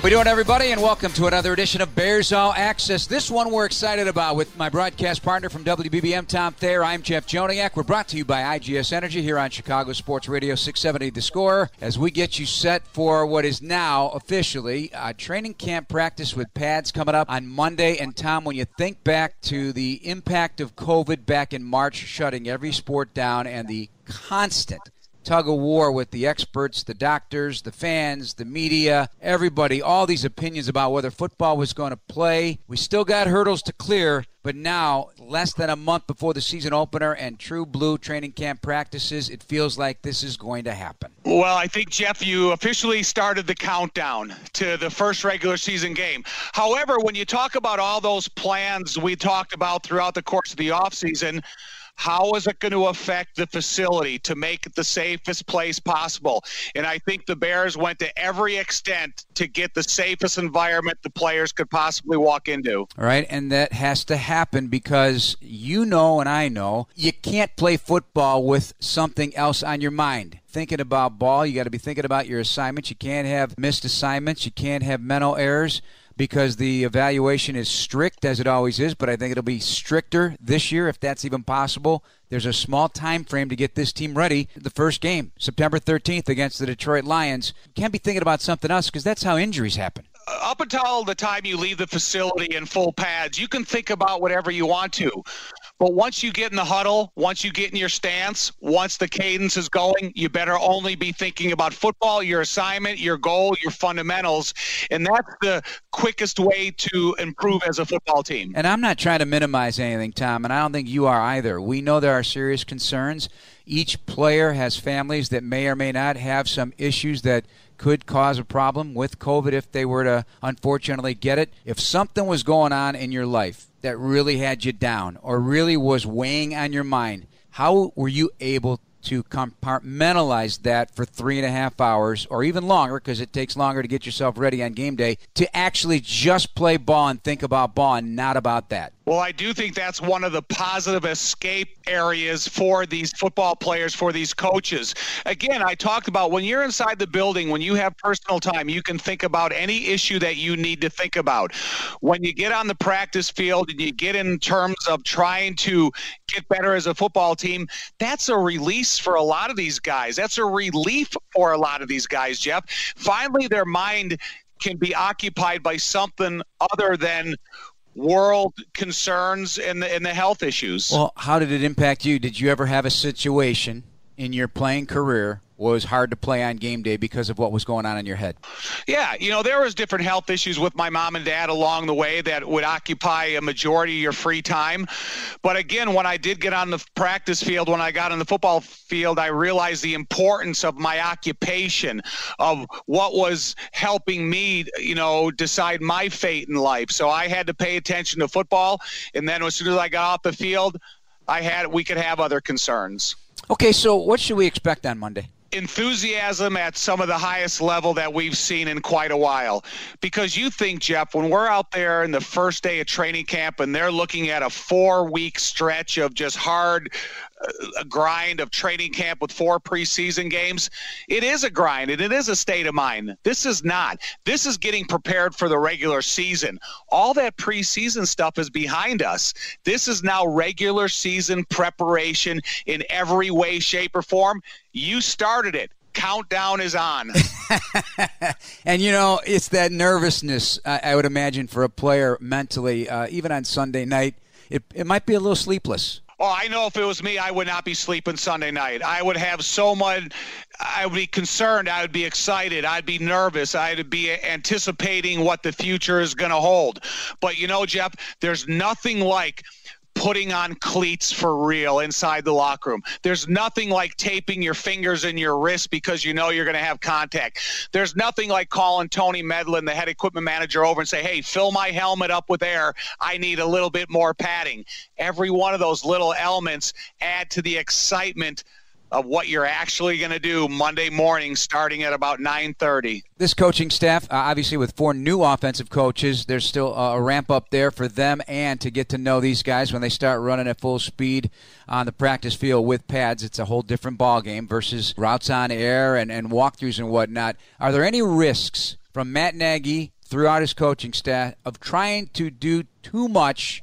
We doing, everybody, and welcome to another edition of Bears All Access. This one we're excited about with my broadcast partner from WBBM, Tom Thayer. I'm Jeff Joniak. We're brought to you by IGS Energy here on Chicago Sports Radio 670 The Score as we get you set for what is now officially a training camp practice with pads coming up on Monday. And Tom, when you think back to the impact of COVID back in March, shutting every sport down and the constant tug of war with the experts, the doctors, the fans, the media, everybody, all these opinions about whether football was going to play. We still got hurdles to clear, but now, less than a month before the season opener and true blue training camp practices, it feels like this is going to happen. Well, I think, Jeff, you officially started the countdown to the first regular season game. However, when you talk about all those plans we talked about throughout the course of the offseason, how is it going to affect the facility to make it the safest place possible? And I think the Bears went to every extent to get the safest environment the players could possibly walk into. All right, and that has to happen because you know and I know you can't play football with something else on your mind thinking about ball. You got to be thinking about your assignments. You can't have missed assignments. You can't have mental errors because the evaluation is strict as it always is, but I think it'll be stricter this year if that's even possible. There's a small time frame to get this team ready. The first game, September 13th against the Detroit Lions. can't be thinking about something else because that's how injuries happen uh, up until the time you leave the facility in full pads, you can think about whatever you want to. But once you get in the huddle, once you get in your stance, once the cadence is going, you better only be thinking about football, your assignment, your goal, your fundamentals. And that's the quickest way to improve as a football team. And I'm not trying to minimize anything, Tom, and I don't think you are either. We know there are serious concerns. Each player has families that may or may not have some issues that could cause a problem with COVID if they were to unfortunately get it. If something was going on in your life that really had you down or really was weighing on your mind, how were you able to compartmentalize that for three and a half hours or even longer because it takes longer to get yourself ready on game day to actually just play ball and think about ball and not about that? Well, I do think that's one of the positive escape areas for these football players, for these coaches. Again, I talked about when you're inside the building, when you have personal time, you can think about any issue that you need to think about. When you get on the practice field and you get in terms of trying to get better as a football team, that's a release for a lot of these guys. That's a relief for a lot of these guys, Jeff. Finally, their mind can be occupied by something other than world concerns and the, and the health issues. Well, how did it impact you? Did you ever have a situation in your playing career was hard to play on game day because of what was going on in your head? Yeah, you know, there was different health issues with my mom and dad along the way that would occupy a majority of your free time. But again, when I did get on the practice field, when I got on the football field, I realized the importance of my occupation, of what was helping me, you know, decide my fate in life. So I had to pay attention to football, and then as soon as I got off the field, I had we could have other concerns. Okay, so what should we expect on Monday? Enthusiasm at some of the highest level that we've seen in quite a while. Because you think, Jeff, when we're out there in the first day of training camp and they're looking at a four week stretch of just hard a grind of training camp with four preseason games. It is a grind and it is a state of mind. This is not. This is getting prepared for the regular season. All that preseason stuff is behind us. This is now regular season preparation in every way, shape, or form. You started it countdown is on. and you know, it's that nervousness I, I would imagine for a player mentally, uh, even on Sunday night. It, it might be a little sleepless. Oh, I know if it was me, I would not be sleeping Sunday night. I would have so much, I would be concerned. I would be excited. I'd be nervous. I'd be anticipating what the future is going to hold. But you know, Jeff, there's nothing like putting on cleats for real inside the locker room. There's nothing like taping your fingers and your wrists because you know you're going to have contact. There's nothing like calling Tony Medlin, the head equipment manager, over and say, hey, fill my helmet up with air. I need a little bit more padding. Every one of those little elements add to the excitement of what you're actually going to do Monday morning starting at about 9:30. This coaching staff, uh, obviously with four new offensive coaches, there's still a ramp up there for them and to get to know these guys when they start running at full speed on the practice field with pads. It's a whole different ball game versus routes on air and, and walkthroughs and whatnot. Are there any risks from Matt Nagy throughout his coaching staff of trying to do too much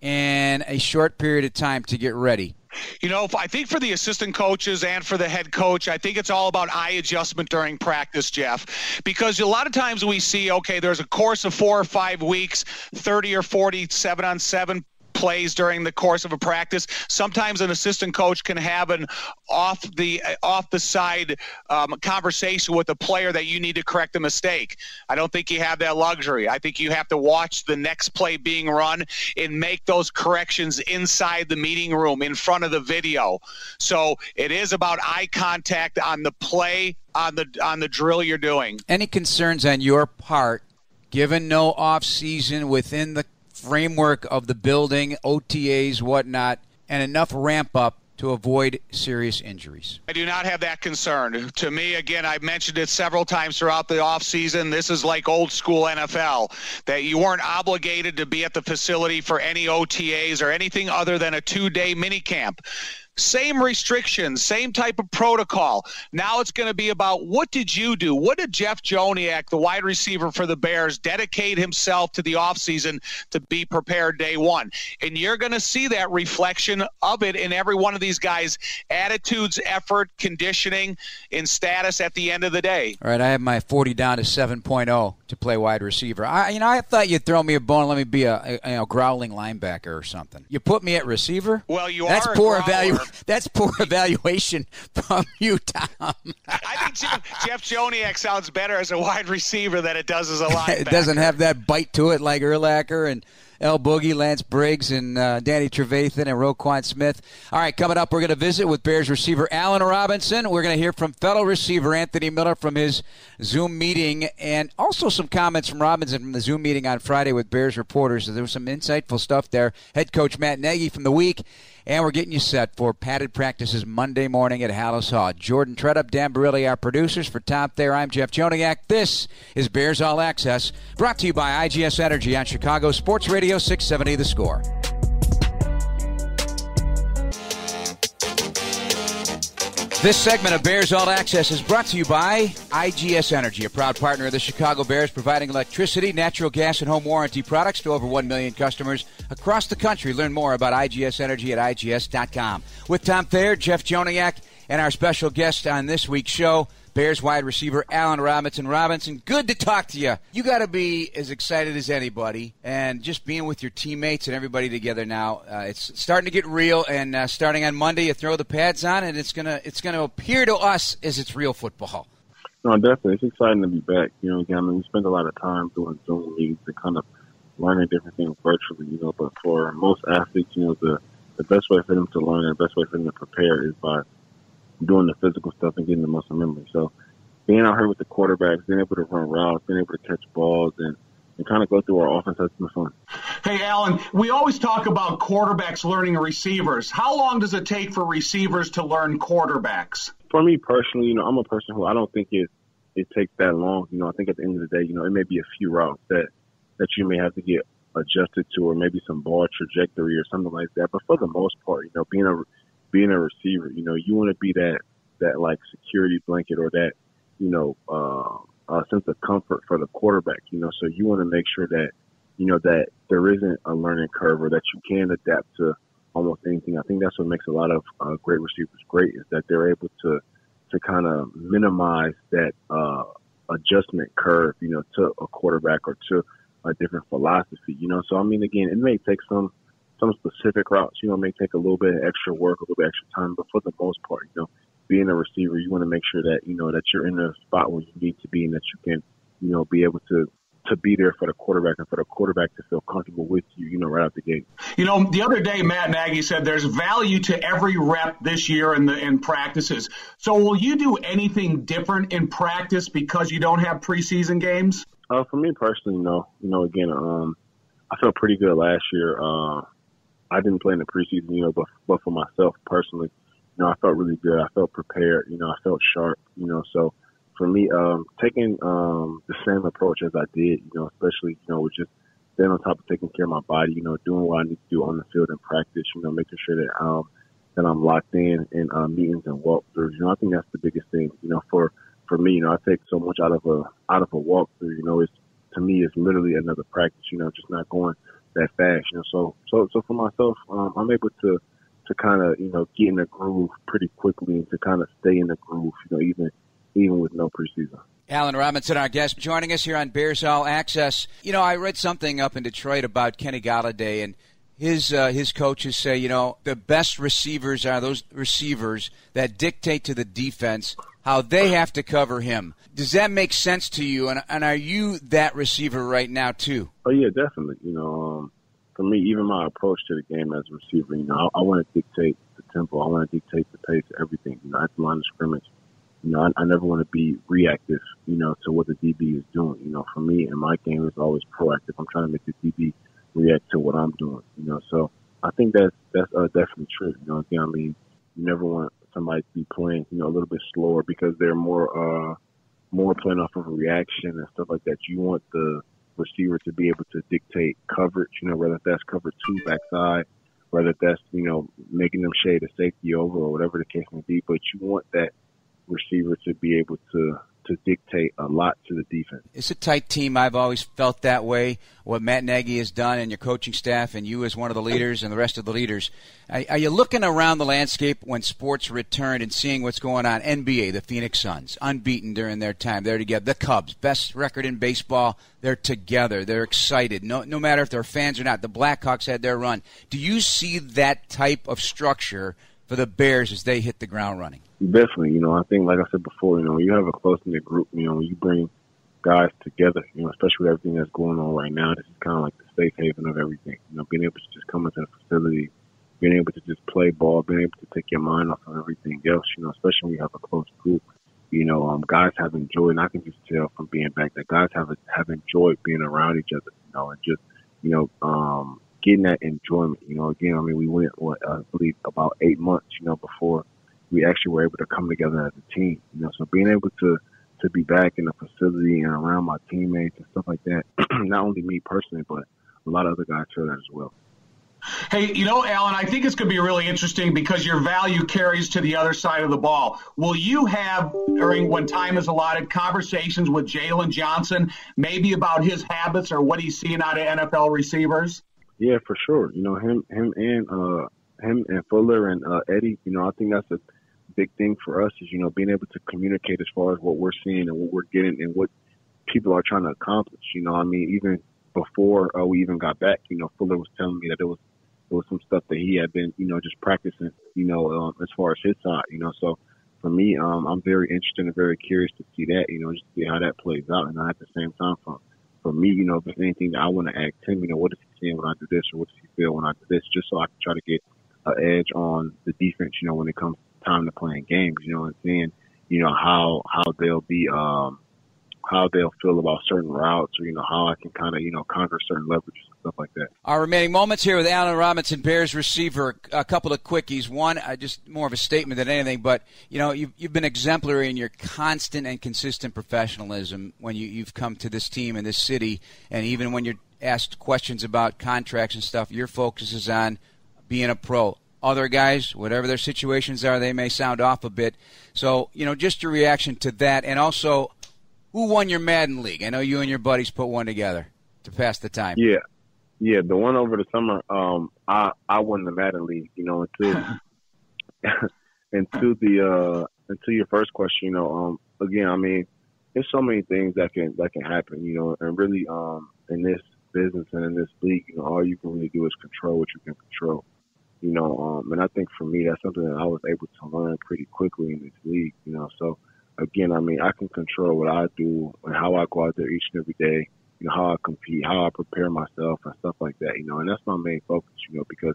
in a short period of time to get ready? You know, I think for the assistant coaches and for the head coach, I think it's all about eye adjustment during practice, Jeff. Because a lot of times we see, okay, there's a course of four or five weeks, 30 or 40 seven on seven plays during the course of a practice. Sometimes an assistant coach can have an off the off the side um, conversation with a player that you need to correct a mistake. I don't think you have that luxury. I think you have to watch the next play being run and make those corrections inside the meeting room in front of the video. So it is about eye contact on the play on the on the drill you're doing. Any concerns on your part given no off season within the framework of the building, OTAs, whatnot, and enough ramp up to avoid serious injuries. I do not have that concern. To me, again, I've mentioned it several times throughout the offseason. This is like old school NFL, that you weren't obligated to be at the facility for any OTAs or anything other than a two day minicamp. Same restrictions, same type of protocol. Now it's going to be about what did you do? What did Jeff Joniak, the wide receiver for the Bears, dedicate himself to the offseason to be prepared day one? And you're going to see that reflection of it in every one of these guys' attitudes, effort, conditioning, and status at the end of the day. All right, I have my 40 down to 7.0 to play wide receiver. I, you know, I thought you'd throw me a bone, let me be a, a you know, growling linebacker or something. You put me at receiver. Well, you That's are poor evaluation. That's poor evaluation from you, Tom. I think Jeff, Jeff Joniak sounds better as a wide receiver than it does as a linebacker. it doesn't have that bite to it like Urlacher and El Boogie, Lance Briggs, and uh, Danny Trevathan and Roquan Smith. All right, coming up, we're going to visit with Bears receiver Allen Robinson. We're going to hear from fellow receiver Anthony Miller from his Zoom meeting, and also some comments from Robinson from the Zoom meeting on Friday with Bears reporters. There was some insightful stuff there. Head coach Matt Nagy from the week. And we're getting you set for padded practices Monday morning at Halas Hall. Jordan Treadup, Dan Barilli, our producers. For Tom Thayer, I'm Jeff Joniak. This is Bears All Access, brought to you by IGS Energy on Chicago Sports Radio 670 The Score. This segment of Bears All Access is brought to you by IGS Energy, a proud partner of the Chicago Bears, providing electricity, natural gas, and home warranty products to over 1 million customers across the country. Learn more about IGS Energy at IGS.com. With Tom Thayer, Jeff Joniak, and our special guest on this week's show, Bears wide receiver Allen Robinson. Robinson, good to talk to you. You got to be as excited as anybody, and just being with your teammates and everybody together now. Uh, it's starting to get real, and uh, starting on Monday, you throw the pads on, and it's gonna it's gonna appear to us as it's real football. No, definitely, it's exciting to be back. You know, again, I mean, we spend a lot of time doing Zoom meetings and kind of learning different things virtually. You know, but for most athletes, you know, the the best way for them to learn and the best way for them to prepare is by doing the physical stuff and getting the muscle memory. So being out here with the quarterbacks, being able to run routes, being able to catch balls, and and kind of go through our offense has been fun. Hey, Alan, we always talk about quarterbacks learning receivers. How long does it take for receivers to learn quarterbacks? For me personally, you know, I'm a person who I don't think it it takes that long. You know, I think at the end of the day, you know, it may be a few routes that that you may have to get adjusted to, or maybe some ball trajectory or something like that. But for the most part, you know, being a being a receiver, you know, you want to be that that like security blanket or that you know uh, a sense of comfort for the quarterback. You know, so you want to make sure that you know that there isn't a learning curve or that you can adapt to almost anything. I think that's what makes a lot of uh, great receivers great is that they're able to to kind of minimize that uh, adjustment curve, you know, to a quarterback or to a different philosophy. You know, so I mean, again, it may take some some specific routes, you know, may take a little bit of extra work, a little bit extra time, but for the most part, you know, being a receiver, you want to make sure that, you know, that you're in a spot where you need to be and that you can, you know, be able to to be there for the quarterback and for the quarterback to feel comfortable with you, you know, right out the gate. You know, the other day Matt Nagy said there's value to every rep this year in the in practices. So will you do anything different in practice because you don't have preseason games? Uh, for me personally, no. You know, again, um, I felt pretty good last year. Uh, I didn't play in the preseason, you know, but but for myself personally, you know, I felt really good. I felt prepared. You know, I felt sharp. You know, so for me, um, taking um, the same approach as I did, you know, especially, you know, with just staying on top of taking care of my body, you know, doing what I need to do on the field in practice, you know, making sure that um that I'm locked in in uh, meetings and walkthroughs. You know, I think that's the biggest thing. You know, for for me, you know, I take so much out of a out of a walkthrough. You know, it's to me, it's literally another practice. You know, just not going that fashion. So so so for myself, um, I'm able to to kind of you know get in the groove pretty quickly and to kind of stay in the groove. You know, even even with no preseason. Allen Robinson, our guest, joining us here on Bears All Access. You know, I read something up in Detroit about Kenny Golladay, and his uh, his coaches say, you know, the best receivers are those receivers that dictate to the defense how they have to cover him. Does that make sense to you? And, and are you that receiver right now too? Oh yeah, definitely. You know, um, for me, even my approach to the game as a receiver, you know, I, I want to dictate the tempo. I want to dictate the pace everything. You know, at the line of scrimmage, you know, I, I never want to be reactive, you know, to what the DB is doing. You know, for me, and my game is always proactive. I'm trying to make the DB react to what I'm doing, you know. So I think that's that's uh, definitely true. You know, again, I mean, you never want somebody to be playing, you know, a little bit slower because they're more uh more playing off of reaction and stuff like that. You want the receiver to be able to dictate coverage, you know, whether that's cover two backside, whether that's, you know, making them shade a safety over or whatever the case may be. But you want that receiver to be able to to dictate a lot to the defense. It's a tight team. I've always felt that way. What Matt Nagy has done and your coaching staff and you as one of the leaders and the rest of the leaders. Are, you looking around the landscape when sports return and seeing what's going on? NBA, the Phoenix Suns, unbeaten during their time. They're together. The Cubs, best record in baseball. They're together. They're excited. No, no matter if they're fans or not. The Blackhawks had their run. Do you see that type of structure for the Bears as they hit the ground running? Definitely, you know, I think like I said before, you know, you have a close knit group, you know, when you bring guys together, you know, especially with everything that's going on right now, this is kind of like the safe haven of everything. You know, being able to just come into the facility, being able to just play ball, being able to take your mind off of everything else, you know, especially when you have a close group. You know, um, guys have enjoyed, and I can just tell from being back that guys have have enjoyed being around each other, you know, and just, you know, um, getting that enjoyment. You know, again, I mean, we went, what, I believe about eight months, you know, before we actually were able to come together as a team. You know, so being able to to be back in the facility and around my teammates and stuff like that, not only me personally, but a lot of other guys feel that as well. Hey, you know, Alan, I think it's going to be really interesting because your value carries to the other side of the ball. Will you have, during when time is allotted, conversations with Jaylon Johnson, maybe about his habits or what he's seeing out of NFL receivers? Yeah, for sure. You know, him, him, and uh, him and Fuller and uh, Eddie. You know, I think that's a big thing for us is you know being able to communicate as far as what we're seeing and what we're getting and what people are trying to accomplish. You know, I mean, even before uh, we even got back, you know, Fuller was telling me that there was there was some stuff that he had been, you know, just practicing, you know, um, as far as his side, you know. So for me, um, I'm very interested and very curious to see that, you know, just see how that plays out. And at the same time, for for me, you know, if there's anything that I want to ask him, you know, what is he seeing when I do this, or what does he feel when I do this, just so I can try to get an edge on the defense, you know, when it comes time to playing games, you know, and seeing, you know, how how they'll be um how they'll feel about certain routes or, you know, how I can kind of, you know, conquer certain leverages and stuff like that. Our remaining moments here with Allen Robinson, Bears receiver. A couple of quickies. One, uh, just more of a statement than anything, but, you know, you've, you've been exemplary in your constant and consistent professionalism when you, you've come to this team in this city, and even when you're asked questions about contracts and stuff, your focus is on being a pro other guys, whatever their situations are, they may sound off a bit. So, you know, just your reaction to that. And also, who won your Madden League? I know you and your buddies put one together to pass the time. Yeah. Yeah, the one over the summer, um, I I won the Madden League, you know, until into the uh into your first question, you know, um again, I mean, there's so many things that can that can happen, you know, and really um in this business and in this league, you know, all you can really do is control what you can control you know, um, and I think for me, that's something that I was able to learn pretty quickly in this league, you know. So again, I mean, I can control what I do and how I go out there each and every day you know, how I compete, how I prepare myself, and stuff like that. You know, and that's my main focus. You know, because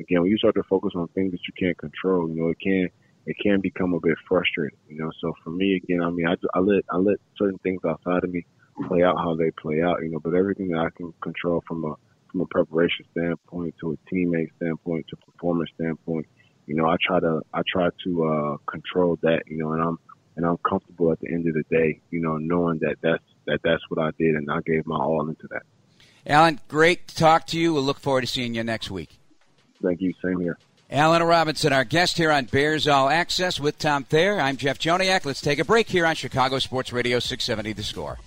again, when you start to focus on things that you can't control, you know, it can it can become a bit frustrating. You know, so for me, again, I mean, I, I let I let certain things outside of me play out how they play out. You know, but everything that I can control from a from a preparation standpoint to a teammate standpoint to performance standpoint, you know, I try to I try to uh, control that. You know, and I'm and I'm comfortable at the end of the day, you know, knowing that that's that that's what I did and I gave my all into that. Alan, great to talk to you. We'll look forward to seeing you next week. Thank you. Same here. Allen Robinson, our guest here on Bears All Access with Tom Thayer. I'm Jeff Joniak. Let's take a break here on Chicago Sports Radio 670 The Score.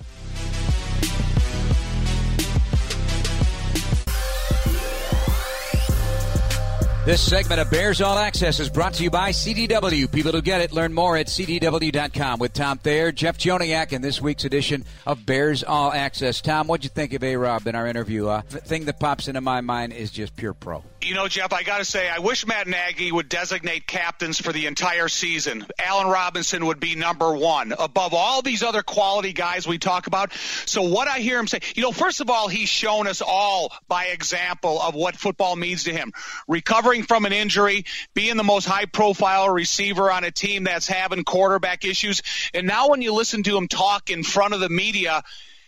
This segment of Bears All Access is brought to you by CDW. People who get it, learn more at CDW.com with Tom Thayer, Jeff Joniak, in this week's edition of Bears All Access. Tom, what'd you think of A Rob in our interview? Uh, the thing that pops into my mind is just pure pro you know, Jeff, I got to say, I wish Matt Nagy would designate captains for the entire season. Allen Robinson would be number one above all these other quality guys we talk about. So, what I hear him say, you know, first of all, he's shown us all by example of what football means to him. Recovering from an injury, being the most high profile receiver on a team that's having quarterback issues. And now, when you listen to him talk in front of the media,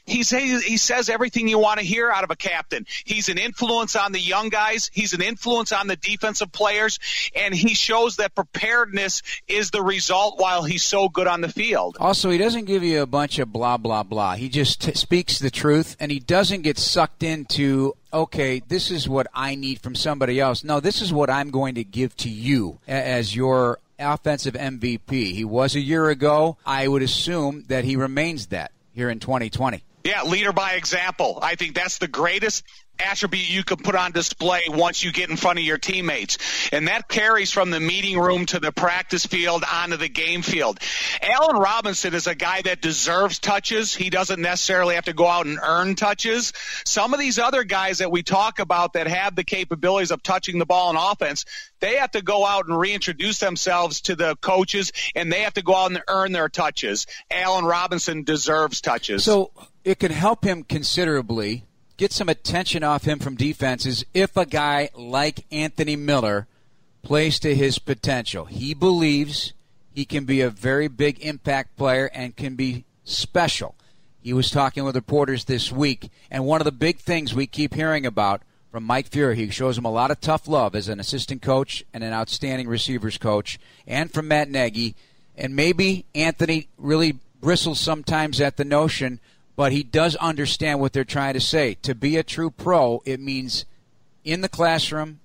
he says he says everything you want to hear out of a captain. He's an influence on the young guys. He's an influence on the defensive players, and he shows that preparedness is the result while he's so good on the field. Also, he doesn't give you a bunch of blah blah blah. He just t- speaks the truth, and he doesn't get sucked into okay, this is what I need from somebody else. No, this is what I'm going to give to you as your offensive MVP. He was a year ago. I would assume that he remains that here in 2020. Yeah, leader by example. I think that's the greatest attribute you can put on display once you get in front of your teammates. And that carries from the meeting room to the practice field onto the game field. Allen Robinson is a guy that deserves touches. He doesn't necessarily have to go out and earn touches. Some of these other guys that we talk about that have the capabilities of touching the ball in offense, they have to go out and reintroduce themselves to the coaches and they have to go out and earn their touches. Allen Robinson deserves touches. So it can help him considerably get some attention off him from defenses if a guy like Anthony Miller plays to his potential. He believes he can be a very big impact player and can be special. He was talking with reporters this week, and one of the big things we keep hearing about from Mike Furrey, he shows him a lot of tough love as an assistant coach and an outstanding receivers coach, and from Matt Nagy. And maybe Anthony really bristles sometimes at the notion but he does understand what they're trying to say. To be a true pro, it means in the classroom,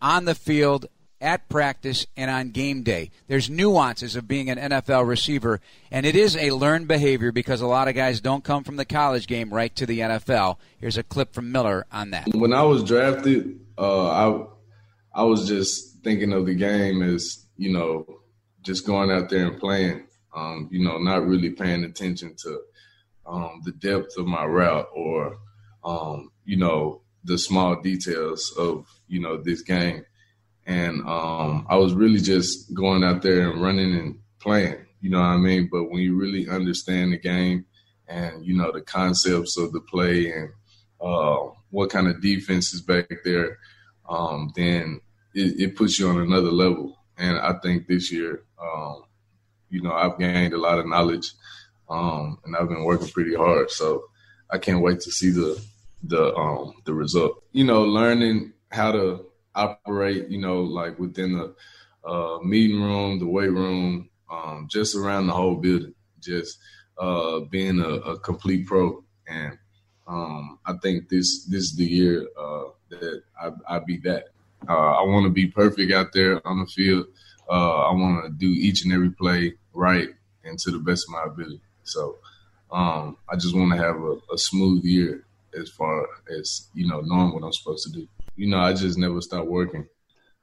on the field, at practice, and on game day. There's nuances of being an NFL receiver, and it is a learned behavior because a lot of guys don't come from the college game right to the NFL. Here's a clip from Miller on that. When I was drafted, uh, I I was just thinking of the game as you know, just going out there and playing. Um, you know, not really paying attention to um, the depth of my route or um, you know the small details of you know this game. And um, i was really just going out there and running and playing you know what i mean? But when you really understand the game and you know the concepts of the play and uh, what kind of defense is back there um, then it, it, puts you on another level. And i think this year um, you know i've gained a lot of knowledge um, and I've been working pretty hard. So I can't wait to see the the um, the result. You know, learning how to operate. You know, like within the uh, meeting room, the weight room, um, just around the whole building. Just uh, being a, a, complete pro, and um, I think this this is the year uh, that I, I be that. Uh, I want to be perfect out there on the field. Uh, I want to do each and every play right and to the best of my ability. So um, I just want to have a, a, smooth year as far as you know knowing what I'm supposed to do. You know, I just never stopped working.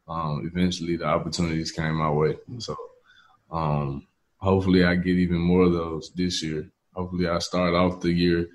Um, eventually, the opportunities came my way. So um, hopefully, I get even more of those this year. Hopefully, I start off the year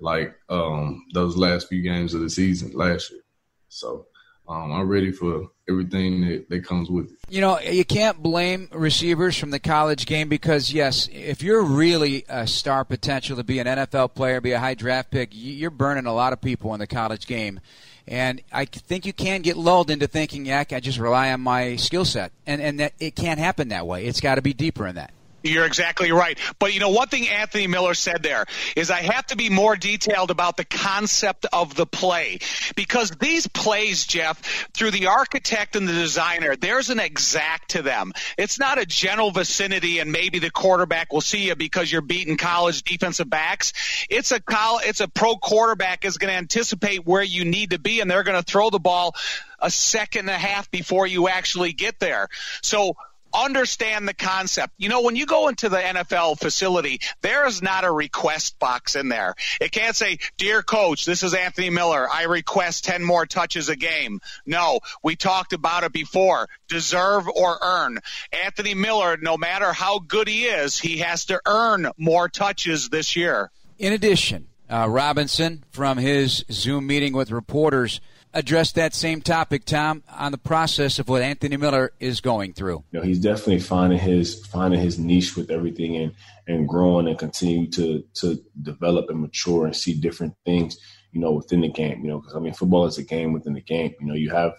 like um, those last few games of the season last year. So um, I'm ready for everything that, that comes with it. You know, you can't blame receivers from the college game because, yes, if you're really a star potential to be an NFL player, be a high draft pick, you're burning a lot of people in the college game. And I think you can get lulled into thinking, yeah, I just rely on my skill set. And, and that it can't happen that way. It's got to be deeper in that. You're exactly right. But you know, one thing Anthony Miller said there is I have to be more detailed about the concept of the play because these plays, Jeff, through the architect and the designer, there's an exact to them. It's not a general vicinity and maybe the quarterback will see you because you're beating college defensive backs. It's a col- it's a pro quarterback is going to anticipate where you need to be and they're going to throw the ball a second and a half before you actually get there. So understand the concept. You know, when you go into the NFL facility, there is not a request box in there. It can't say, Dear coach, this is Anthony Miller. I request 10 more touches a game. No, we talked about it before. Deserve or earn. Anthony Miller, no matter how good he is, he has to earn more touches this year. In addition, uh, Robinson, from his Zoom meeting with reporters, address that same topic, Tom, on the process of what Anthony Miller is going through. You know, he's definitely finding his finding his niche with everything and and growing and continue to to develop and mature and see different things. You know, within the game. You know, because I mean, football is a game within the game. You know, you have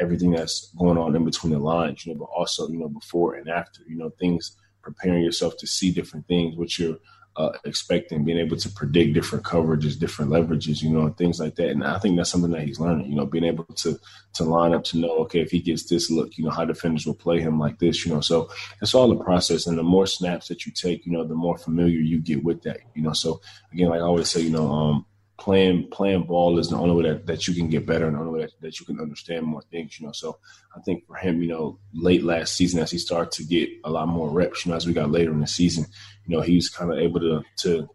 everything that's going on in between the lines. You know, but also you know before and after. You know, things preparing yourself to see different things, which you're uh, expecting, being able to predict different coverages, different leverages, you know, things like that. And I think that's something that he's learning, you know, being able to to line up to know, okay, if he gets this look, you know, how defenders will play him like this, you know. So it's all a process. And the more snaps that you take, you know, the more familiar you get with that, you know. So again, like I always say, you know, um, playing playing ball is the only way that, that you can get better and the only way that, that you can understand more things, you know. So I think for him, you know, late last season as he started to get a lot more reps, you know, as we got later in the season, you know, he was kind of able to to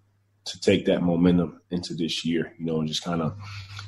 to take that momentum into this year, you know, and just kind of,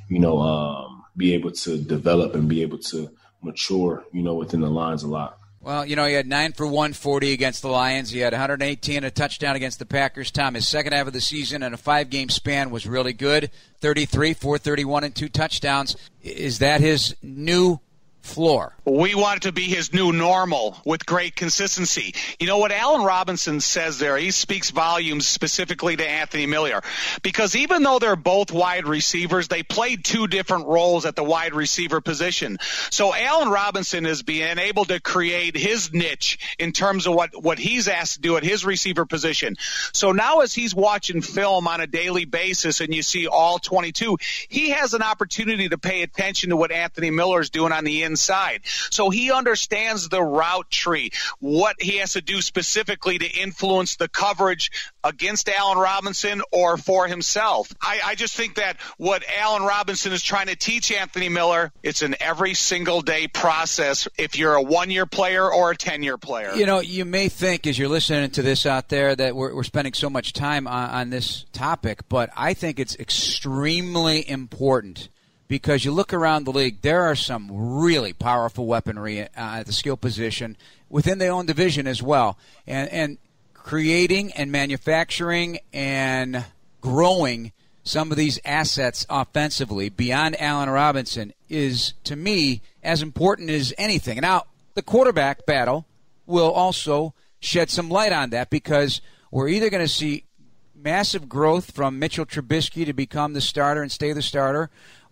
you know, um, be able to develop and be able to mature, you know, within the lines a lot. Well, you know, he had nine for 140 against the Lions. He had 118 a touchdown against the Packers. Tom, his second half of the season in a five game span was really good 33, 431, and two touchdowns. Is that his new floor. We want it to be his new normal with great consistency. You know what Allen Robinson says there? He speaks volumes specifically to Anthony Miller because even though they're both wide receivers, they played two different roles at the wide receiver position. So Allen Robinson is being able to create his niche in terms of what, what he's asked to do at his receiver position. So now as he's watching film on a daily basis and you see all 22, he has an opportunity to pay attention to what Anthony Miller is doing on the inside inside. So he understands the route tree, what he has to do specifically to influence the coverage against Allen Robinson or for himself. I, I just think that what Allen Robinson is trying to teach Anthony Miller, it's an every single day process if you're a one year player or a 10 year player. You know, you may think as you're listening to this out there that we're, we're spending so much time on, on this topic, but I think it's extremely important because you look around the league, there are some really powerful weaponry uh, at the skill position within their own division as well. And, and creating and manufacturing and growing some of these assets offensively beyond Allen Robinson is, to me, as important as anything. Now, the quarterback battle will also shed some light on that because we're either going to see massive growth from Mitchell Trubisky to become the starter and stay the starter,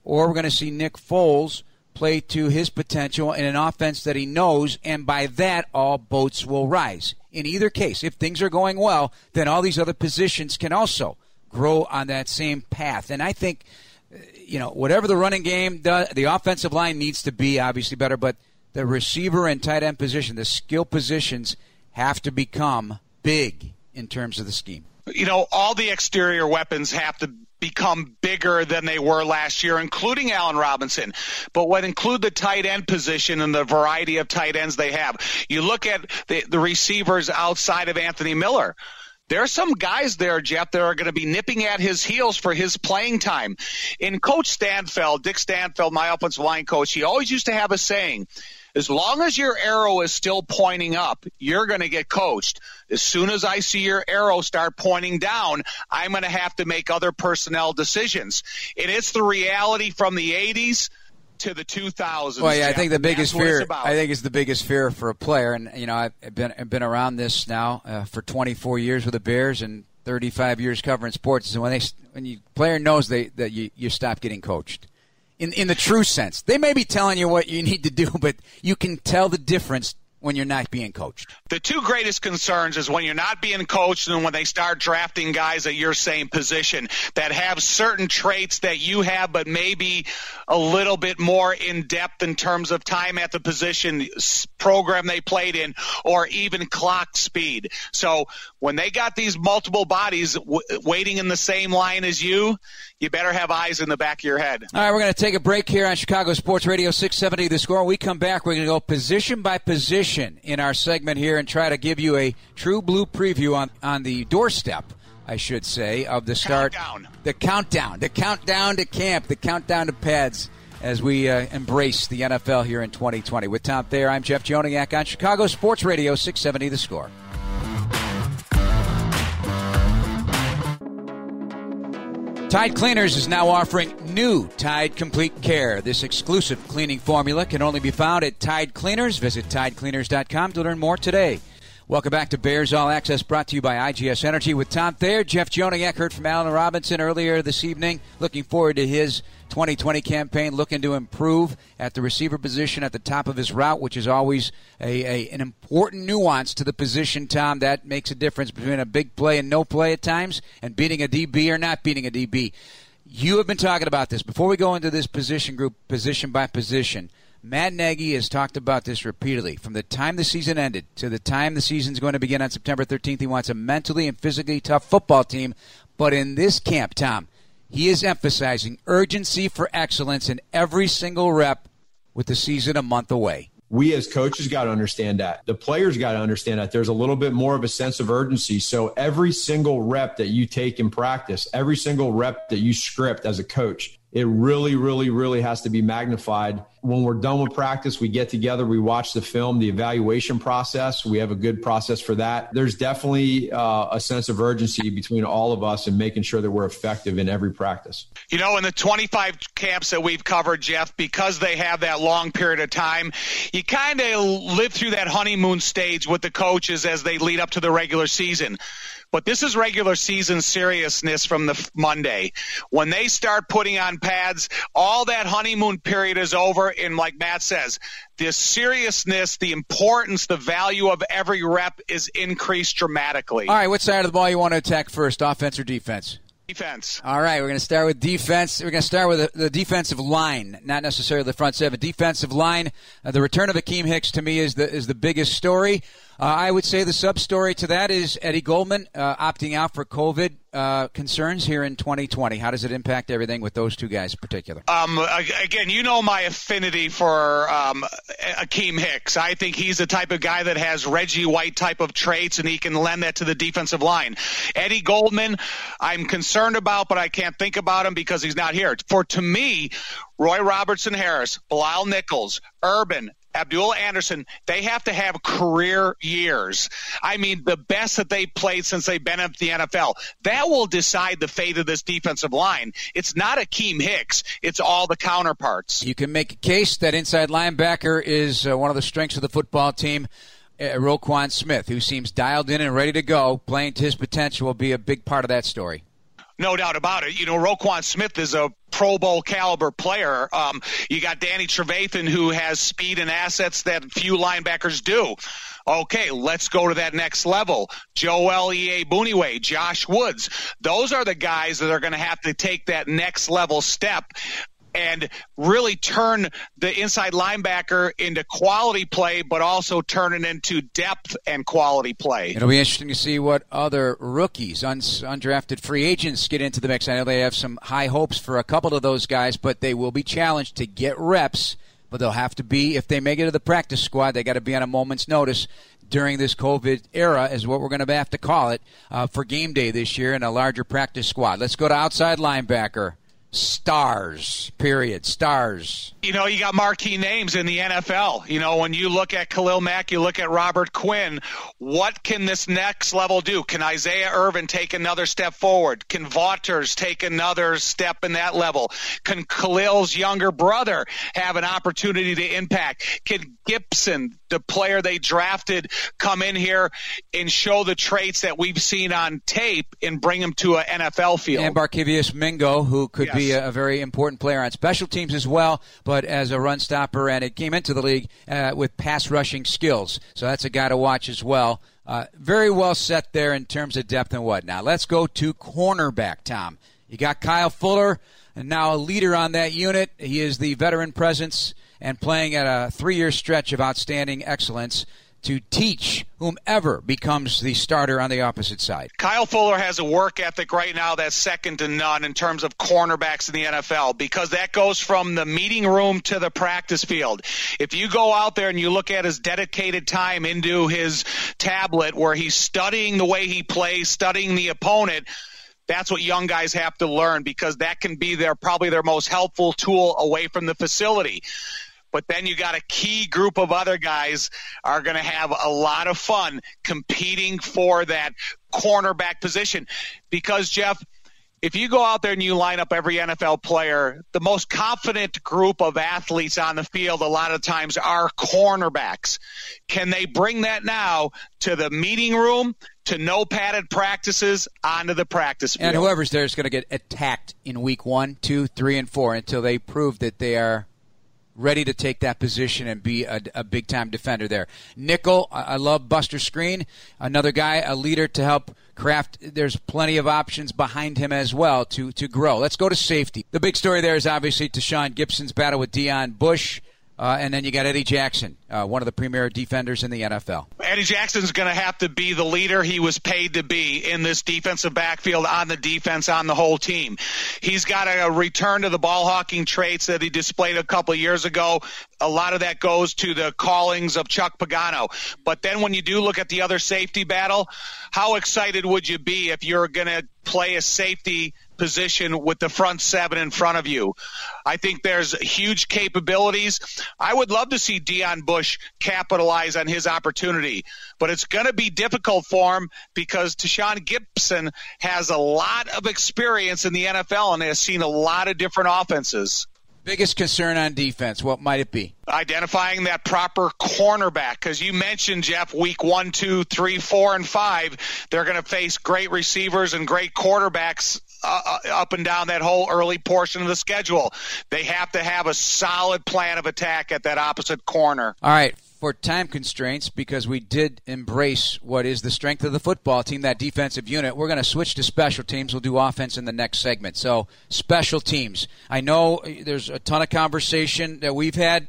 or we're going to see Nick Foles play to his potential in an offense that he knows, and by that, all boats will rise. In either case, if things are going well, then all these other positions can also grow on that same path. And I think, uh, you know, whatever the running game does, the offensive line needs to be obviously better, but the receiver and tight end position, the skill positions, have to become big in terms of the scheme. You know, all the exterior weapons have to become bigger than they were last year, including Allen Robinson. But what include the tight end position and the variety of tight ends they have. You look at the, the receivers outside of Anthony Miller. There are some guys there, Jeff, that are going to be nipping at his heels for his playing time. In Coach Stanfel, Dick Stanfel, my offensive line coach, he always used to have a saying, as long as your arrow is still pointing up, you're going to get coached. As soon as I see your arrow start pointing down, I'm going to have to make other personnel decisions. And it's the reality from the 80s to the 2000s. Well, yeah, Jeff, I think the biggest fear. I think it's the biggest fear for a player, and you know, I've been I've been around this now uh, for 24 years with the Bears and 35 years covering sports. And when they when you player knows they that you you stop getting coached. In, in the true sense, they may be telling you what you need to do, but you can tell the difference when you're not being coached? The two greatest concerns is when you're not being coached and when they start drafting guys at your same position that have certain traits that you have, but maybe a little bit more in depth in terms of time at the position, program they played in, or even clock speed. So when they got these multiple bodies w- waiting in the same line as you, you better have eyes in the back of your head. All right, we're going to take a break here on Chicago Sports Radio 670 The Score. When we come back, we're going to go position by position in our segment here and try to give you a true blue preview on, on the doorstep, I should say, of the start. Countdown. The countdown. The countdown to camp. The countdown to pads as we uh, embrace the NFL here in 2020. With Tom Thayer, I'm Jeff Joniak on Chicago Sports Radio 670 The Score. Tide Cleaners is now offering new Tide Complete Care. This exclusive cleaning formula can only be found at Tide Cleaners. Visit TideCleaners.com to learn more today. Welcome back to Bears All Access, brought to you by IGS Energy with Tom Thayer, Jeff Joniak, heard from Allen Robinson earlier this evening. Looking forward to his 2020 campaign, looking to improve at the receiver position at the top of his route, which is always a, a, an important nuance to the position, Tom. That makes a difference between a big play and no play at times, and beating a DB or not beating a DB. You have been talking about this before we go into this position group, position by position. Matt Nagy has talked about this repeatedly. From the time the season ended to the time the season's going to begin on September 13th, he wants a mentally and physically tough football team. But in this camp, Tom, he is emphasizing urgency for excellence in every single rep with the season a month away we as coaches got to understand that. The players got to understand that there's a little bit more of a sense of urgency. So every single rep that you take in practice, every single rep that you script as a coach, it really, really, really has to be magnified. When we're done with practice, we get together, we watch the film, the evaluation process. We have a good process for that. There's definitely uh, a sense of urgency between all of us and making sure that we're effective in every practice. You know, in the 25 camps that we've covered, Jeff, because they have that long period of time, you kind of live through that honeymoon stage with the coaches as they lead up to the regular season. But this is regular season seriousness from the Monday. When they start putting on pads, all that honeymoon period is over. And like Matt says, the seriousness, the importance, the value of every rep is increased dramatically. All right, what side of the ball you want to attack first, offense or defense? Defense. All right, we're going to start with defense. We're going to start with the, the defensive line, not necessarily the front seven. Defensive line. Uh, the return of Akiem Hicks to me is the is the biggest story. Uh, I would say the sub story to that is Eddie Goldman uh, opting out for COVID uh, concerns here in 2020. How does it impact everything with those two guys in particular? Um, again, you know my affinity for um, Akiem Hicks. I think he's the type of guy that has Reggie White type of traits, and he can lend that to the defensive line. Eddie Goldman, I'm concerned about, but I can't think about him because he's not here. For to me, Roy Robertson Harris, Bilal Nichols, Urban, Abdul Anderson, they have to have career years. I mean, the best that they played since they've been at the NFL. That will decide the fate of this defensive line. It's not Akiem Hicks, it's all the counterparts. You can make a case that inside linebacker is uh, one of the strengths of the football team. Uh, Roquan Smith, who seems dialed in and ready to go, playing to his potential, will be a big part of that story. No doubt about it. You know, Roquan Smith is a Pro Bowl caliber player. Um, you got Danny Trevathan, who has speed and assets that few linebackers do. Okay, let's go to that next level. Joel Iyiegbuniwe, Josh Woods. Those are the guys that are going to have to take that next level step and really turn the inside linebacker into quality play, but also turn it into depth and quality play. It'll be interesting to see what other rookies, undrafted free agents get into the mix. I know they have some high hopes for a couple of those guys, but they will be challenged to get reps. But they'll have to be, if they make it to the practice squad, they got to be on a moment's notice during this COVID era, is what we're going to have to call it, uh, for game day this year in a larger practice squad. Let's go to outside linebacker. Stars. Period. Stars. You know, you got marquee names in the NFL. You know, when you look at Khalil Mack, you look at Robert Quinn. What can this next level do? Can Isaiah Irving take another step forward? Can Vaughters take another step in that level? Can Khalil's younger brother have an opportunity to impact? Can Gipson, the player they drafted, come in here and show the traits that we've seen on tape and bring him to an NFL field? And Barkevious Mingo, who could Yes. be a, a very important player on special teams as well, but as a run stopper, and it came into the league uh, with pass rushing skills. So that's a guy to watch as well. Uh, very well set there in terms of depth and whatnot. Let's go to cornerback, Tom. You got Kyle Fuller, and now a leader on that unit. He is the veteran presence and playing at a three year stretch of outstanding excellence to teach whomever becomes the starter on the opposite side. Kyle Fuller has a work ethic right now that's second to none in terms of cornerbacks in the NFL because that goes from the meeting room to the practice field. If you go out there and you look at his dedicated time into his tablet where he's studying the way he plays, studying the opponent, that's what young guys have to learn because that can be their probably their most helpful tool away from the facility. But then you got a key group of other guys are going to have a lot of fun competing for that cornerback position because Jeff if you go out there and you line up every NFL player, the most confident group of athletes on the field a lot of times are cornerbacks. Can they bring that now to the meeting room, to no padded practices, onto the practice field? And whoever's there is going to get attacked in week one, two, three, and four until they prove that they are ready to take that position and be a, a big time defender there. Nickel, I I love Buster Skrine. Another guy, a leader to help craft. There's plenty of options behind him as well to, to grow. Let's go to safety. The big story there is obviously Tashaun Gipson's battle with Deon Bush. Uh, and then you got Eddie Jackson, uh, one of the premier defenders in the NFL. Eddie Jackson's going to have to be the leader he was paid to be in this defensive backfield on the defense on the whole team. He's got to return to the ball hawking traits that he displayed a couple years ago. A lot of that goes to the callings of Chuck Pagano. But then when you do look at the other safety battle, how excited would you be if you're going to play a safety position with the front seven in front of you. I think there's huge capabilities. I would love to see Deon Bush capitalize on his opportunity, but it's going to be difficult for him because Tashaun Gipson has a lot of experience in the NFL and has seen a lot of different offenses. Biggest concern on defense, what might it be? identifying that proper cornerback because you mentioned Jeff week one, two, three, four, and five. They're going to face great receivers and great quarterbacks uh, uh, up and down that whole early portion of the schedule. They have to have a solid plan of attack at that opposite corner. All right, for time constraints, because we did embrace what is the strength of the football team, that defensive unit, we're going to switch to special teams. We'll do offense in the next segment. So, special teams. I know there's a ton of conversation that we've had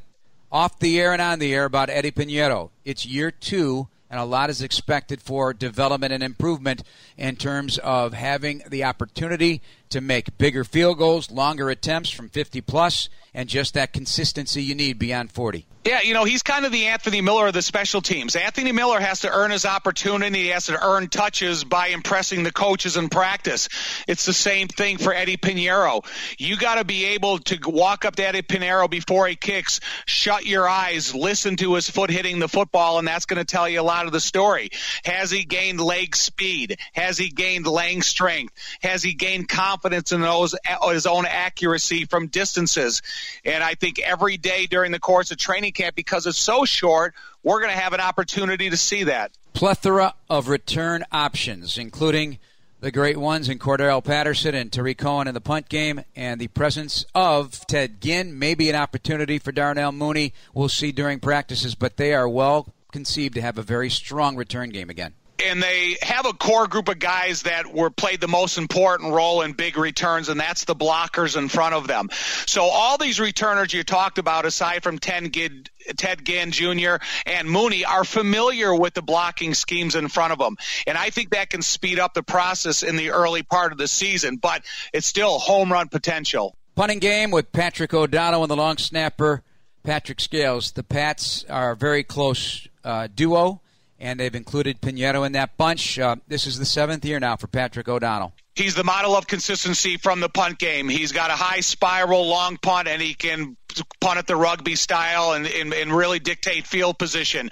off the air and on the air about Eddy Piñeiro. It's year two, and a lot is expected for development and improvement in terms of having the opportunity to make bigger field goals, longer attempts from 50 plus, and just that consistency you need beyond 40. Yeah, you know, he's kind of the Anthony Miller of the special teams. Anthony Miller has to earn his opportunity. He has to earn touches by impressing the coaches in practice. It's the same thing for Eddy Piñeiro. You got to be able to walk up to Eddy Piñeiro before he kicks, shut your eyes, listen to his foot hitting the football, and that's going to tell you a lot of the story. Has he gained leg speed? Has he gained leg strength? Has he gained confidence in those, uh, his own accuracy from distances? And I think every day during the course of training camp, because it's so short, we're going to have an opportunity to see that. Plethora of return options, including the great ones in Cordarrelle Patterson and Tarik Cohen in the punt game, and the presence of Ted Ginn. Maybe an opportunity for Darnell Mooney. We'll see during practices, but they are well conceived to have a very strong return game again and they have a core group of guys that were played the most important role in big returns, and that's the blockers in front of them. So all these returners you talked about, aside from Ted Ginn, Ted Ginn Jr. and Mooney, are familiar with the blocking schemes in front of them, and I think that can speed up the process in the early part of the season. But it's still home run potential. Punting game with Patrick O'Donnell and the long snapper Patrick Scales. The Pats are a very close uh, duo and they've included Piñeiro in that bunch. Uh, this is the seventh year now for Patrick O'Donnell. He's the model of consistency from the punt game. He's got a high spiral, long punt, and he can punt at the rugby style and, and, and, really dictate field position.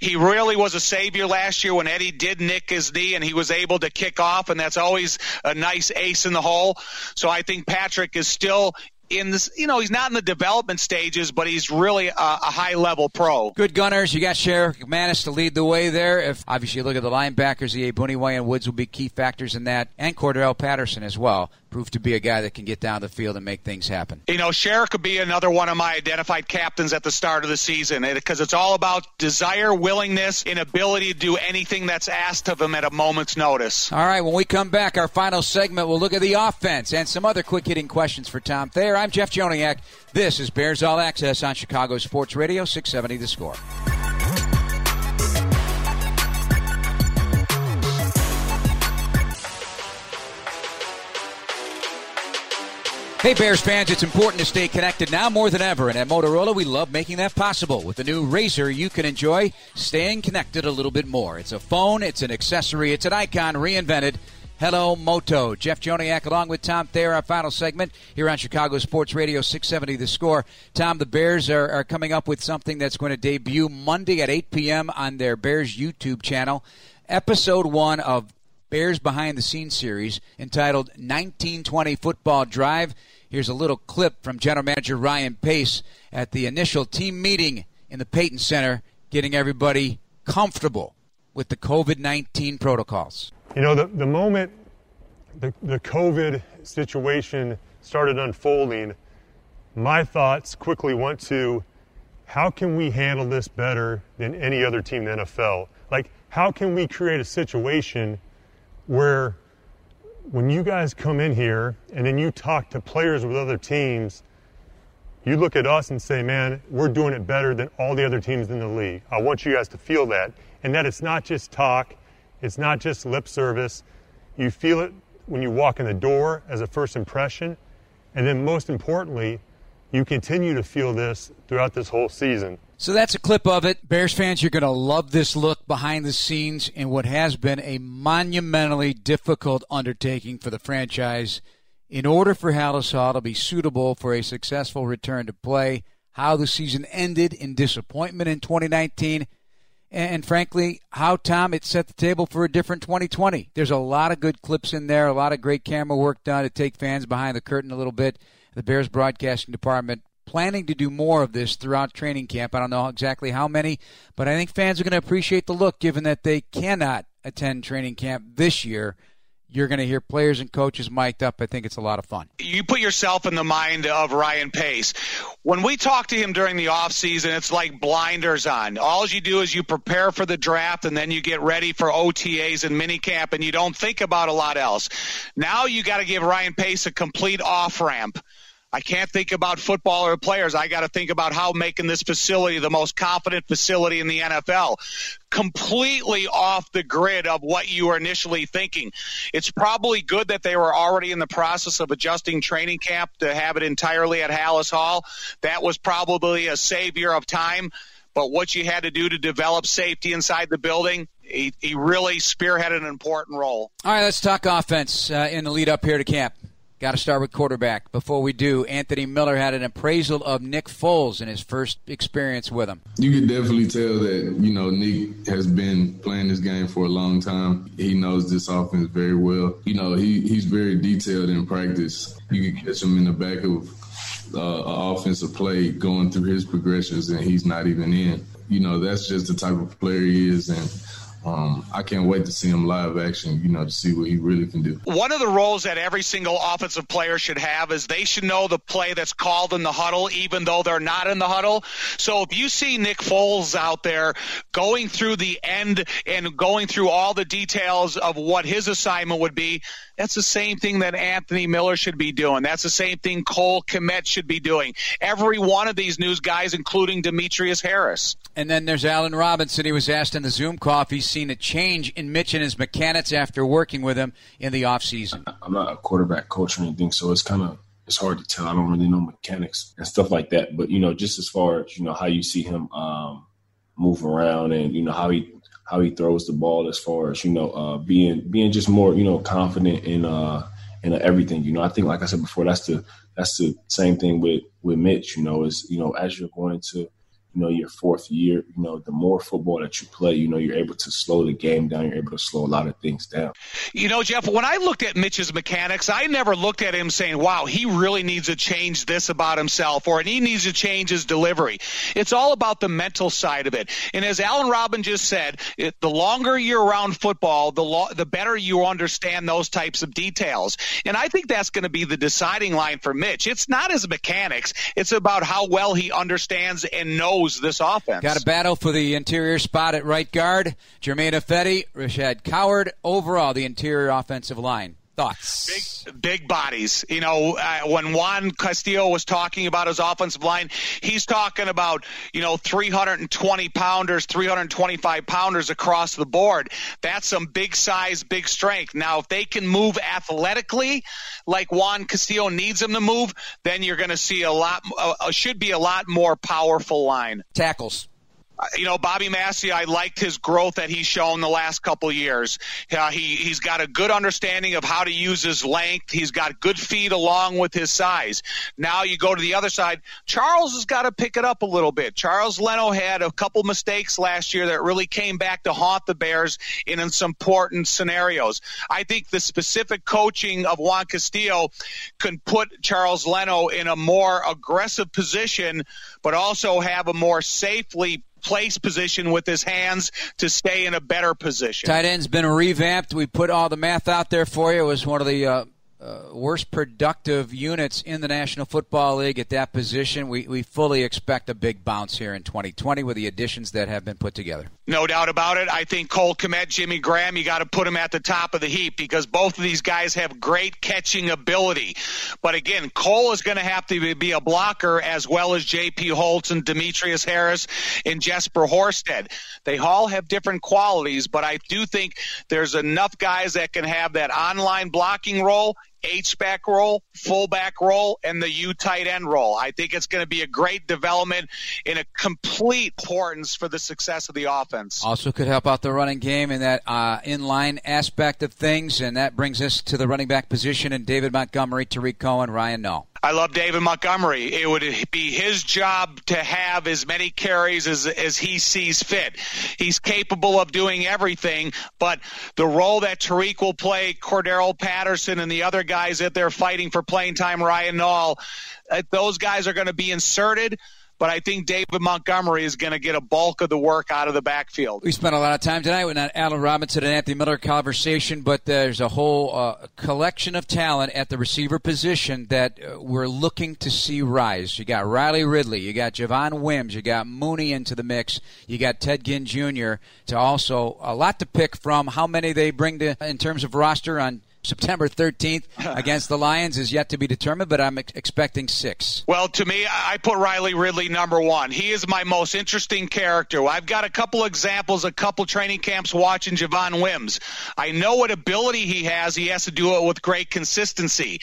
He really was a savior last year when Eddie did nick his knee and he was able to kick off, and that's always a nice ace in the hole. So I think Patrick is still in this, you know, he's not in the development stages, but he's really a, a high level pro. Good gunners. You got Sherrick McManis to lead the way there. If obviously you look at the linebackers, Iyiegbuniwe and Woods will be key factors in that, and Cordarrelle Patterson as well proved to be a guy that can get down the field and make things happen. You know, Sherrick could be another one of my identified captains at the start of the season because it's all about desire, willingness, and ability to do anything that's asked of him at a moment's notice. All right, when we come back, our final segment, we'll look at the offense and some other quick hitting questions for Tom Thayer. I'm Jeff Joniak. This is Bears All Access on Chicago Sports Radio, 670 The Score. Hey Bears fans, it's important to stay connected now more than ever, and at Motorola we love making that possible. With the new Razr, you can enjoy staying connected a little bit more. It's a phone, it's an accessory, it's an icon reinvented. Hello Moto. Jeff Joniak along with Tom Thayer, our final segment here on Chicago Sports Radio 670 The Score. Tom, the Bears are, are coming up with something that's going to debut Monday at 8 p.m. on their Bears YouTube channel. Episode one of Bears Behind the Scenes series entitled 1920 Football Drive. Here's a little clip from General Manager Ryan Pace at the initial team meeting in the Payton Center, getting everybody comfortable with the COVID 19 protocols. You know, the, the moment the, the COVID situation started unfolding, my thoughts quickly went to how can we handle this better than any other team in the NFL? Like, how can we create a situation where when you guys come in here and then you talk to players with other teams, you look at us and say, man, we're doing it better than all the other teams in the league. I want you guys to feel that. And that it's not just talk, it's not just lip service. You feel it when you walk in the door as a first impression. And then most importantly, you continue to feel this throughout this whole season. So that's a clip of it. Bears fans, you're going to love this look behind the scenes in what has been a monumentally difficult undertaking for the franchise in order for Halas Hall to be suitable for a successful return to play, how the season ended in disappointment in 2019, and frankly, how, Tom, it set the table for a different 2020. There's a lot of good clips in there, a lot of great camera work done to take fans behind the curtain a little bit. The Bears broadcasting department planning to do more of this throughout training camp. I don't know exactly how many, but I think fans are going to appreciate the look given that they cannot attend training camp this year. You're going to hear players and coaches mic'd up. I think it's a lot of fun. You put yourself in the mind of Ryan Pace. When we talk to him during the offseason, it's like blinders on. All you do is you prepare for the draft and then you get ready for OTAs and minicamp and you don't think about a lot else. Now you got to give Ryan Pace a complete off ramp I can't think about football or players. I got to think about how making this facility the most confident facility in the NFL. Completely off the grid of what you were initially thinking. It's probably good that they were already in the process of adjusting training camp to have it entirely at Halas Hall. That was probably a savior of time. But what you had to do to develop safety inside the building, he, he really spearheaded an important role. All right, let's talk offense uh, in the lead up here to camp. Got to start with quarterback. Before we do, Anthony Miller had an appraisal of Nick Foles in his first experience with him. You can definitely tell that, you know, Nick has been playing this game for a long time. He knows this offense very well. You know, he, he's very detailed in practice. You can catch him in the back of uh, offensive play going through his progressions and he's not even in. You know, that's just the type of player he is. And um, I can't wait to see him live action, you know, to see what he really can do. One of the roles that every single offensive player should have is they should know the play that's called in the huddle, even though they're not in the huddle. So if you see Nick Foles out there going through the end and going through all the details of what his assignment would be, that's the same thing that Anthony Miller should be doing. That's the same thing Cole Kmet should be doing. Every one of these news guys, including Demetrius Harris. And then there's Allen Robinson. He was asked in the Zoom call if he's seen a change in Mitch and his mechanics after working with him in the offseason. I'm not a quarterback coach or anything, so it's kind of it's hard to tell. I don't really know mechanics and stuff like that. But you know, just as far as you know, how you see him um, move around and you know how he how he throws the ball as far as you know uh, being being just more you know confident in uh in everything. You know, I think like I said before, that's the that's the same thing with with Mitch. You know, is you know as you're going to you know, your fourth year, you know, the more football that you play, you know, you're able to slow the game down. You're able to slow a lot of things down. You know, Jeff, when I looked at Mitch's mechanics, I never looked at him saying, wow, he really needs to change this about himself or he needs to change his delivery. It's all about the mental side of it. And as Alan Robin just said, it, the longer you're around football, the, lo- the better you understand those types of details. And I think that's going to be the deciding line for Mitch. It's not his mechanics. It's about how well he understands and knows this offense. Got a battle for the interior spot at right guard. Germain Ifedi, Rashaad Coward, overall the interior offensive line. Thoughts? Big, big bodies. You know, uh, when Juan Castillo was talking about his offensive line, he's talking about, you know, 320 pounders, 325 pounders across the board. That's some big size, big strength. Now, if they can move athletically like Juan Castillo needs them to move, then you're going to see a lot, uh, uh, should be a lot more powerful line. Tackles you know, Bobby Massie, I liked his growth that he's shown the last couple years. Uh, he he's got a good understanding of how to use his length. He's got good feet along with his size. Now you go to the other side. Charles has got to pick it up a little bit. Charles Leno had a couple mistakes last year that really came back to haunt the Bears in, in some important scenarios. I think the specific coaching of Juan Castillo can put Charles Leno in a more aggressive position, but also have a more safely place position with his hands to stay in a better position. Tight end's been revamped. We put all the math out there for you. It was one of the uh, uh, worst productive units in the National Football League at that position. We, we fully expect a big bounce here in 2020 with the additions that have been put together. No doubt about it. I think Cole Kmet, Jimmy Graham, you got to put them at the top of the heap because both of these guys have great catching ability. But again, Cole is going to have to be a blocker as well as J.P. Holtz and Demetrius Harris and Jesper Horsted. They all have different qualities, but I do think there's enough guys that can have that online blocking role H-back role, fullback role, and the U tight end role. I think it's going to be a great development in a complete importance for the success of the offense. Also could help out the running game in that uh, in-line aspect of things, and that brings us to the running back position in David Montgomery, Tarik Cohen, Ryan Nall. I love David Montgomery. It would be his job to have as many carries as, as he sees fit. He's capable of doing everything, but the role that Tarik will play, Cordarrelle Patterson and the other guys that they're fighting for playing time, Ryan Nall, uh, those guys are going to be inserted but I think David Montgomery is going to get a bulk of the work out of the backfield. We spent a lot of time tonight with Allen Robinson and Anthony Miller conversation, but there's a whole uh, collection of talent at the receiver position that uh, we're looking to see rise. You got Riley Ridley, you got Javon Wims, you got Mooney into the mix, you got Ted Ginn Jr. to also a lot to pick from. How many they bring to in terms of roster on September 13th against the Lions is yet to be determined, but I'm ex- expecting six. Well, to me, I put Riley Ridley number one. He is my most interesting character. I've got a couple examples, a couple training camps watching Javon Wims. I know what ability he has. He has to do it with great consistency.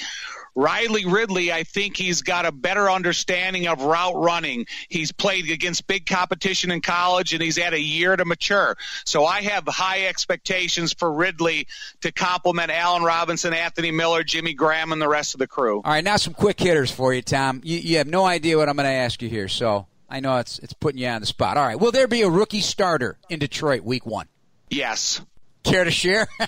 Riley Ridley, I think he's got a better understanding of route running. He's played against big competition in college and he's had a year to mature. So I have high expectations for Ridley to complement Allen Robinson, Anthony Miller, Jimmy Graham, and the rest of the crew. All right, now some quick hitters for you, Tom. You, you have no idea what I'm going to ask you here, so I know it's it's putting you on the spot. All right, will there be a rookie starter in Detroit week one? Yes. Care to share?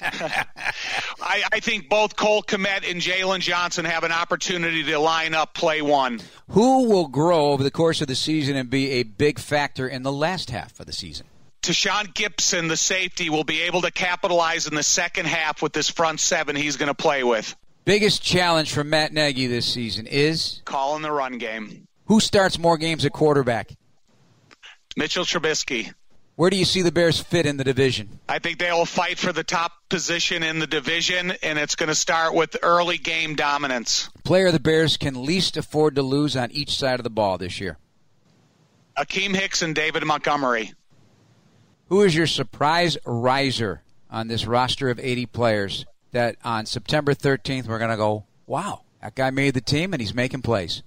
I, I, think both Cole Kmet and Jaylon Johnson have an opportunity to line up play one. Who will grow over the course of the season and be a big factor in the last half of the season? Tashaun Gipson, the safety, will be able to capitalize in the second half with this front seven he's going to play with. Biggest challenge for Matt Nagy this season is calling the run game. Who starts more games at quarterback? Mitchell Trubisky. Where do you see the Bears fit in the division? I think they will fight for the top position in the division, and it's going to start with early game dominance. Player the Bears can least afford to lose on each side of the ball this year? Akiem Hicks and David Montgomery. Who is your surprise riser on this roster of 80 players that on September 13th we're going to go, wow, that guy made the team and he's making plays?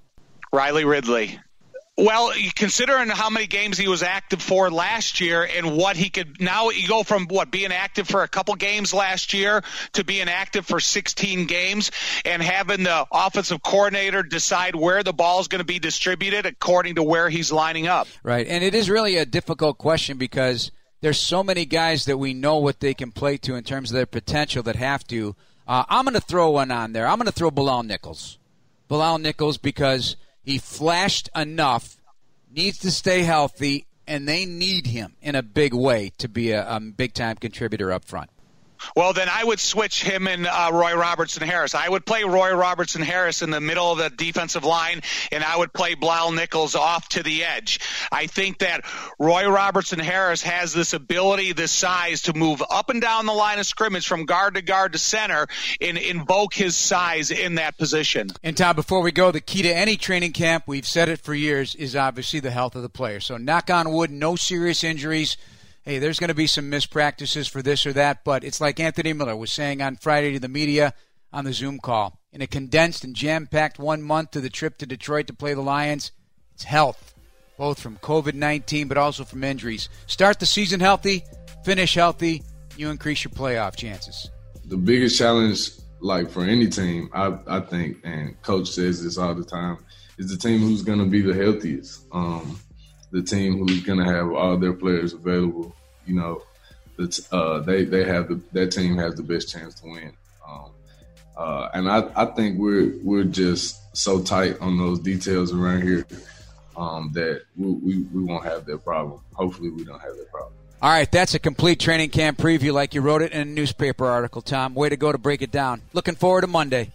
Riley Ridley Well, considering how many games he was active for last year and what he could now, you go from what being active for a couple games last year to being active for 16 games and having the offensive coordinator decide where the ball is going to be distributed according to where he's lining up. Right. And it is really a difficult question because there's so many guys that we know what they can play to in terms of their potential that have to. Uh, I'm going to throw one on there. I'm going to throw Bilal Nichols. Bilal Nichols because – he flashed enough, needs to stay healthy, and they need him in a big way to be a, a big time contributor up front. Well, then I would switch him and uh, Roy Robertson Harris. I would play Roy Robertson Harris in the middle of the defensive line, and I would play Bilal Nichols off to the edge. I think that Roy Robertson Harris has this ability, this size to move up and down the line of scrimmage from guard to guard to center and invoke his size in that position. And Tom, before we go, the key to any training camp, we've said it for years, is obviously the health of the player. So knock on wood, no serious injuries hey, there's going to be some mispractices for this or that, but it's like Anthony Miller was saying on Friday to the media on the Zoom call. In a condensed and jam packed one month to the trip to Detroit to play the Lions, it's health, both from COVID 19 but also from injuries. Start the season healthy, finish healthy, you increase your playoff chances. The biggest challenge, like for any team, I, I think, and coach says this all the time, is the team who's going to be the healthiest. Um, the team who's going to have all their players available you know, uh, they they have the that team has the best chance to win. Um, uh, and I, I think we're we're just so tight on those details around here um, that we, we, we won't have that problem. Hopefully, we don't have that problem. All right, that's a complete training camp preview, like you wrote it in a newspaper article, Tom. Way to go to break it down. Looking forward to Monday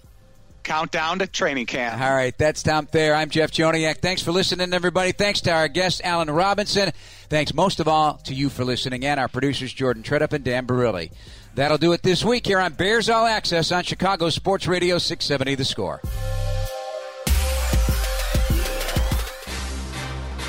countdown to training camp. All right, that's Tom Thayer. I'm Jeff Joniak. Thanks for listening, everybody. Thanks to our guest, Allen Robinson. Thanks most of all to you for listening, and our producers, Jordan Tredup and Dan Barilli. That'll do it this week here on Bears All Access on Chicago Sports Radio 670 The Score.